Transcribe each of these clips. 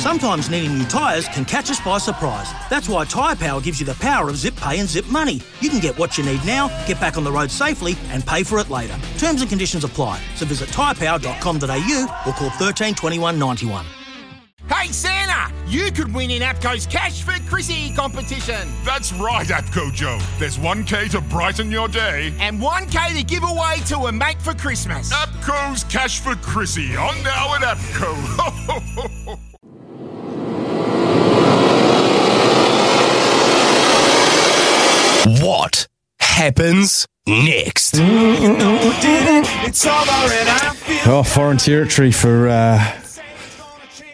Sometimes needing new tyres can catch us by surprise. That's why Tyre Power gives you the power of zip pay and zip money. You can get what you need now, get back on the road safely, and pay for it later. Terms and conditions apply. So visit tyrepower.com.au or call 13 21 91. Hey Santa, you could win in APCO's Cash for Chrissy competition. That's right, APCO Joe. There's 1K to brighten your day. And 1K to give away to a mate for Christmas. APCO's Cash for Chrissy on now at APCO. happens next? Oh, foreign territory for uh,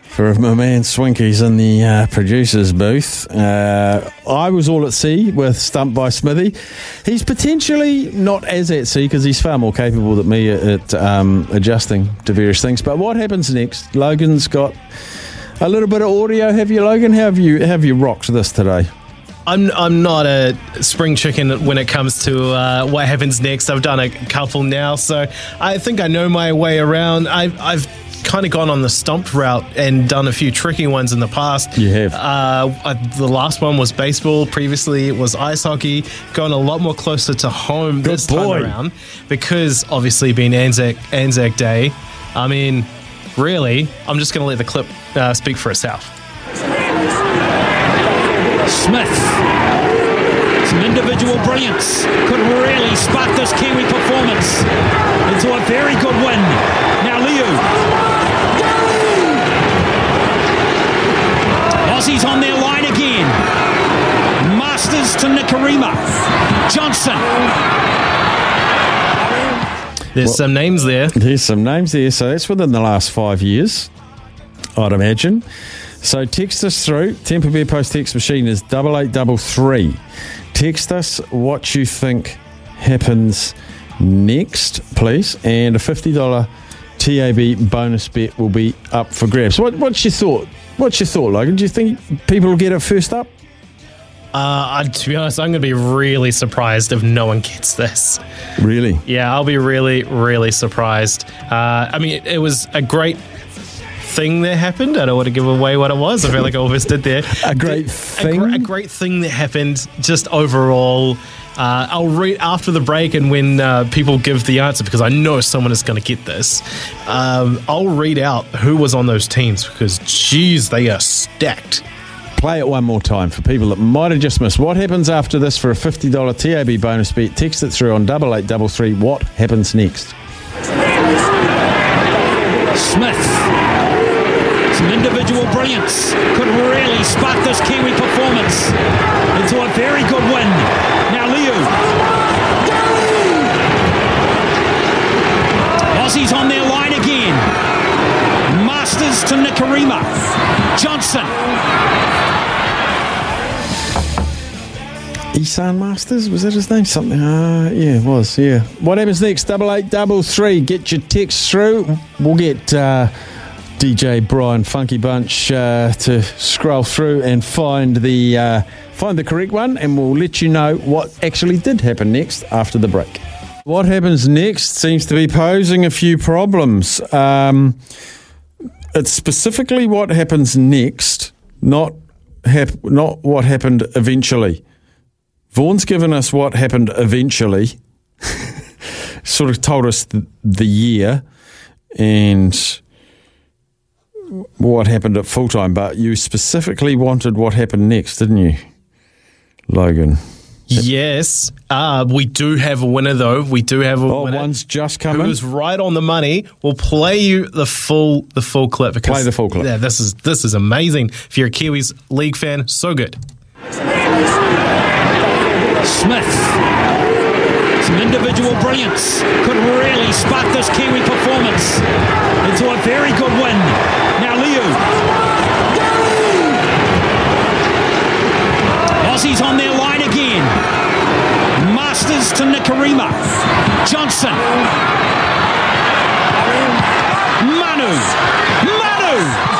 for my man Swinkies in the uh, producers booth. Uh, I was all at sea with Stumped by Smithy. He's potentially not as at sea because he's far more capable than me at, at um, adjusting to various things. But what happens next? Logan's got a little bit of audio. Have you, Logan? How have you have you rocked this today? I'm I'm not a spring chicken when it comes to uh, what happens next. I've done a couple now, so I think I know my way around. I've I've kind of gone on the stomp route and done a few tricky ones in the past. You have. Uh, uh, the last one was baseball. Previously, it was ice hockey. Going a lot more closer to home Good this boy. time around because obviously being Anzac Anzac Day. I mean, really, I'm just going to let the clip uh, speak for itself. Smith. Some individual brilliance could really spark this Kiwi performance into a very good win. Now Liu. Aussies on their line again. Marsters to Nikorima. Johnson. There's some names there. There's some names there. So that's within the last five years, I'd imagine. So text us through. Temper Bear Post text machine is double eight double three. Text us what you think happens next, please, and a fifty dollar TAB bonus bet will be up for grabs. What, what's your thought? What's your thought, Logan? Do you think people will get it first up? Uh, to be honest, I'm going to be really surprised if no one gets this. Really? Yeah, I'll be really, really surprised. Uh, I mean, it, it was a great thing that happened. I don't want to give away what it was. I feel like I almost did there. A great A, thing. gr- a great thing that happened just overall. Uh, I'll read after the break and when uh, people give the answer because I know someone is going to get this. Um, I'll read out who was on those teams because, geez, they are stacked. Play it one more time for people that might have just missed. What happens after this for a $50 TAB bonus bet? Text it through on double eight double three. What happens next? Could really spark this Kiwi performance into a very good win. Now Liu. Aussies on their line again. Marsters to Nikorima. Johnson. Esan Marsters, was that his name? Something, uh, yeah, it was, yeah. What happens next? Double eight, double three. Get your text through. We'll get uh, DJ Brian Funky Bunch uh, to scroll through and find the uh, find the correct one, and we'll let you know what actually did happen next after the break. What happens next seems to be posing a few problems. Um, it's specifically what happens next, not hap- not what happened eventually. Vaughan's given us what happened eventually, sort of told us the, the year and what happened at full time, but you specifically wanted what happened next, didn't you, Logan? Yes, uh, we do have a winner though. We do have a Oh, winner. one's just come who was right on the money. We'll play you the full the full clip because Play the full clip. Yeah, this is this is amazing. If you're a Kiwis league fan, so good. Smith. Some individual brilliance could really spark this Kiwi performance into a very good win. Now Liu. Aussies on their line again. Marsters to Nikorima. Johnson. Manu. Manu.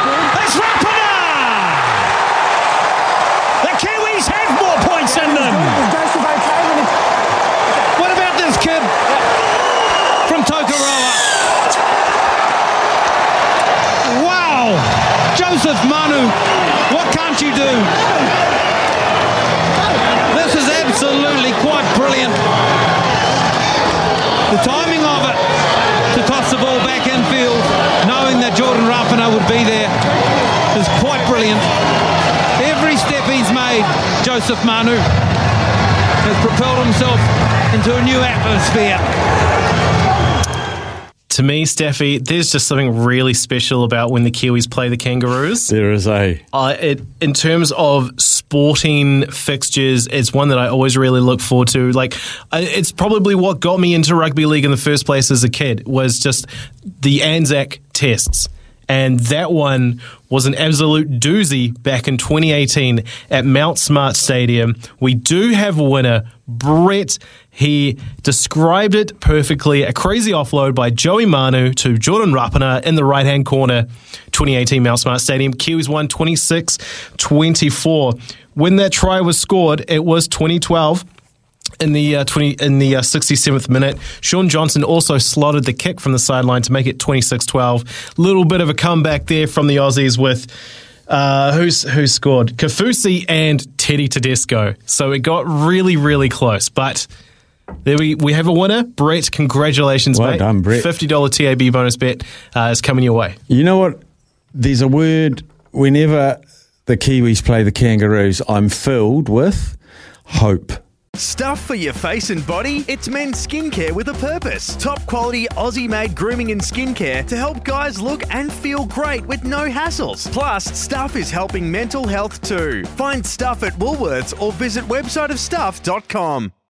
Joseph Manu. What can't you do? This is absolutely quite brilliant. The timing of it to toss the ball back infield, knowing that Jordan Rapana would be there, is quite brilliant. Every step he's made, Joseph Manu, has propelled himself into a new atmosphere. To me, Steffi, there's just something really special about when the Kiwis play the Kangaroos. There is a. Uh, it, in terms of sporting fixtures, it's one that I always really look forward to. Like, I- it's probably what got me into rugby league in the first place as a kid was just the Anzac tests. And that one was an absolute doozy back in 2018 at Mount Smart Stadium. We do have a winner, Brett. He described it perfectly. A crazy offload by Joey Manu to Jordan Rapana in the right hand corner, 2018 Mount Smart Stadium. Kiwis won 26 24. When that try was scored, it was 2012 in the uh, 20 in the uh, 67th minute. Shaun Johnson also slotted the kick from the sideline to make it 26-12. Little bit of a comeback there from the Aussies with uh, who's who scored Kaufusi and Teddy Tedesco. So it got really really close, but. There we, we have a winner. Brett, congratulations, Well mate. done, Brett. $50 TAB bonus bet uh, is coming your way. You know what? There's a word whenever the Kiwis play the Kangaroos, I'm filled with hope. Stuff for your face and body? It's men's skincare with a purpose. Top quality Aussie made grooming and skincare to help guys look and feel great with no hassles. Plus, Stuff is helping mental health too. Find Stuff at Woolworths or visit websiteofstuff.com.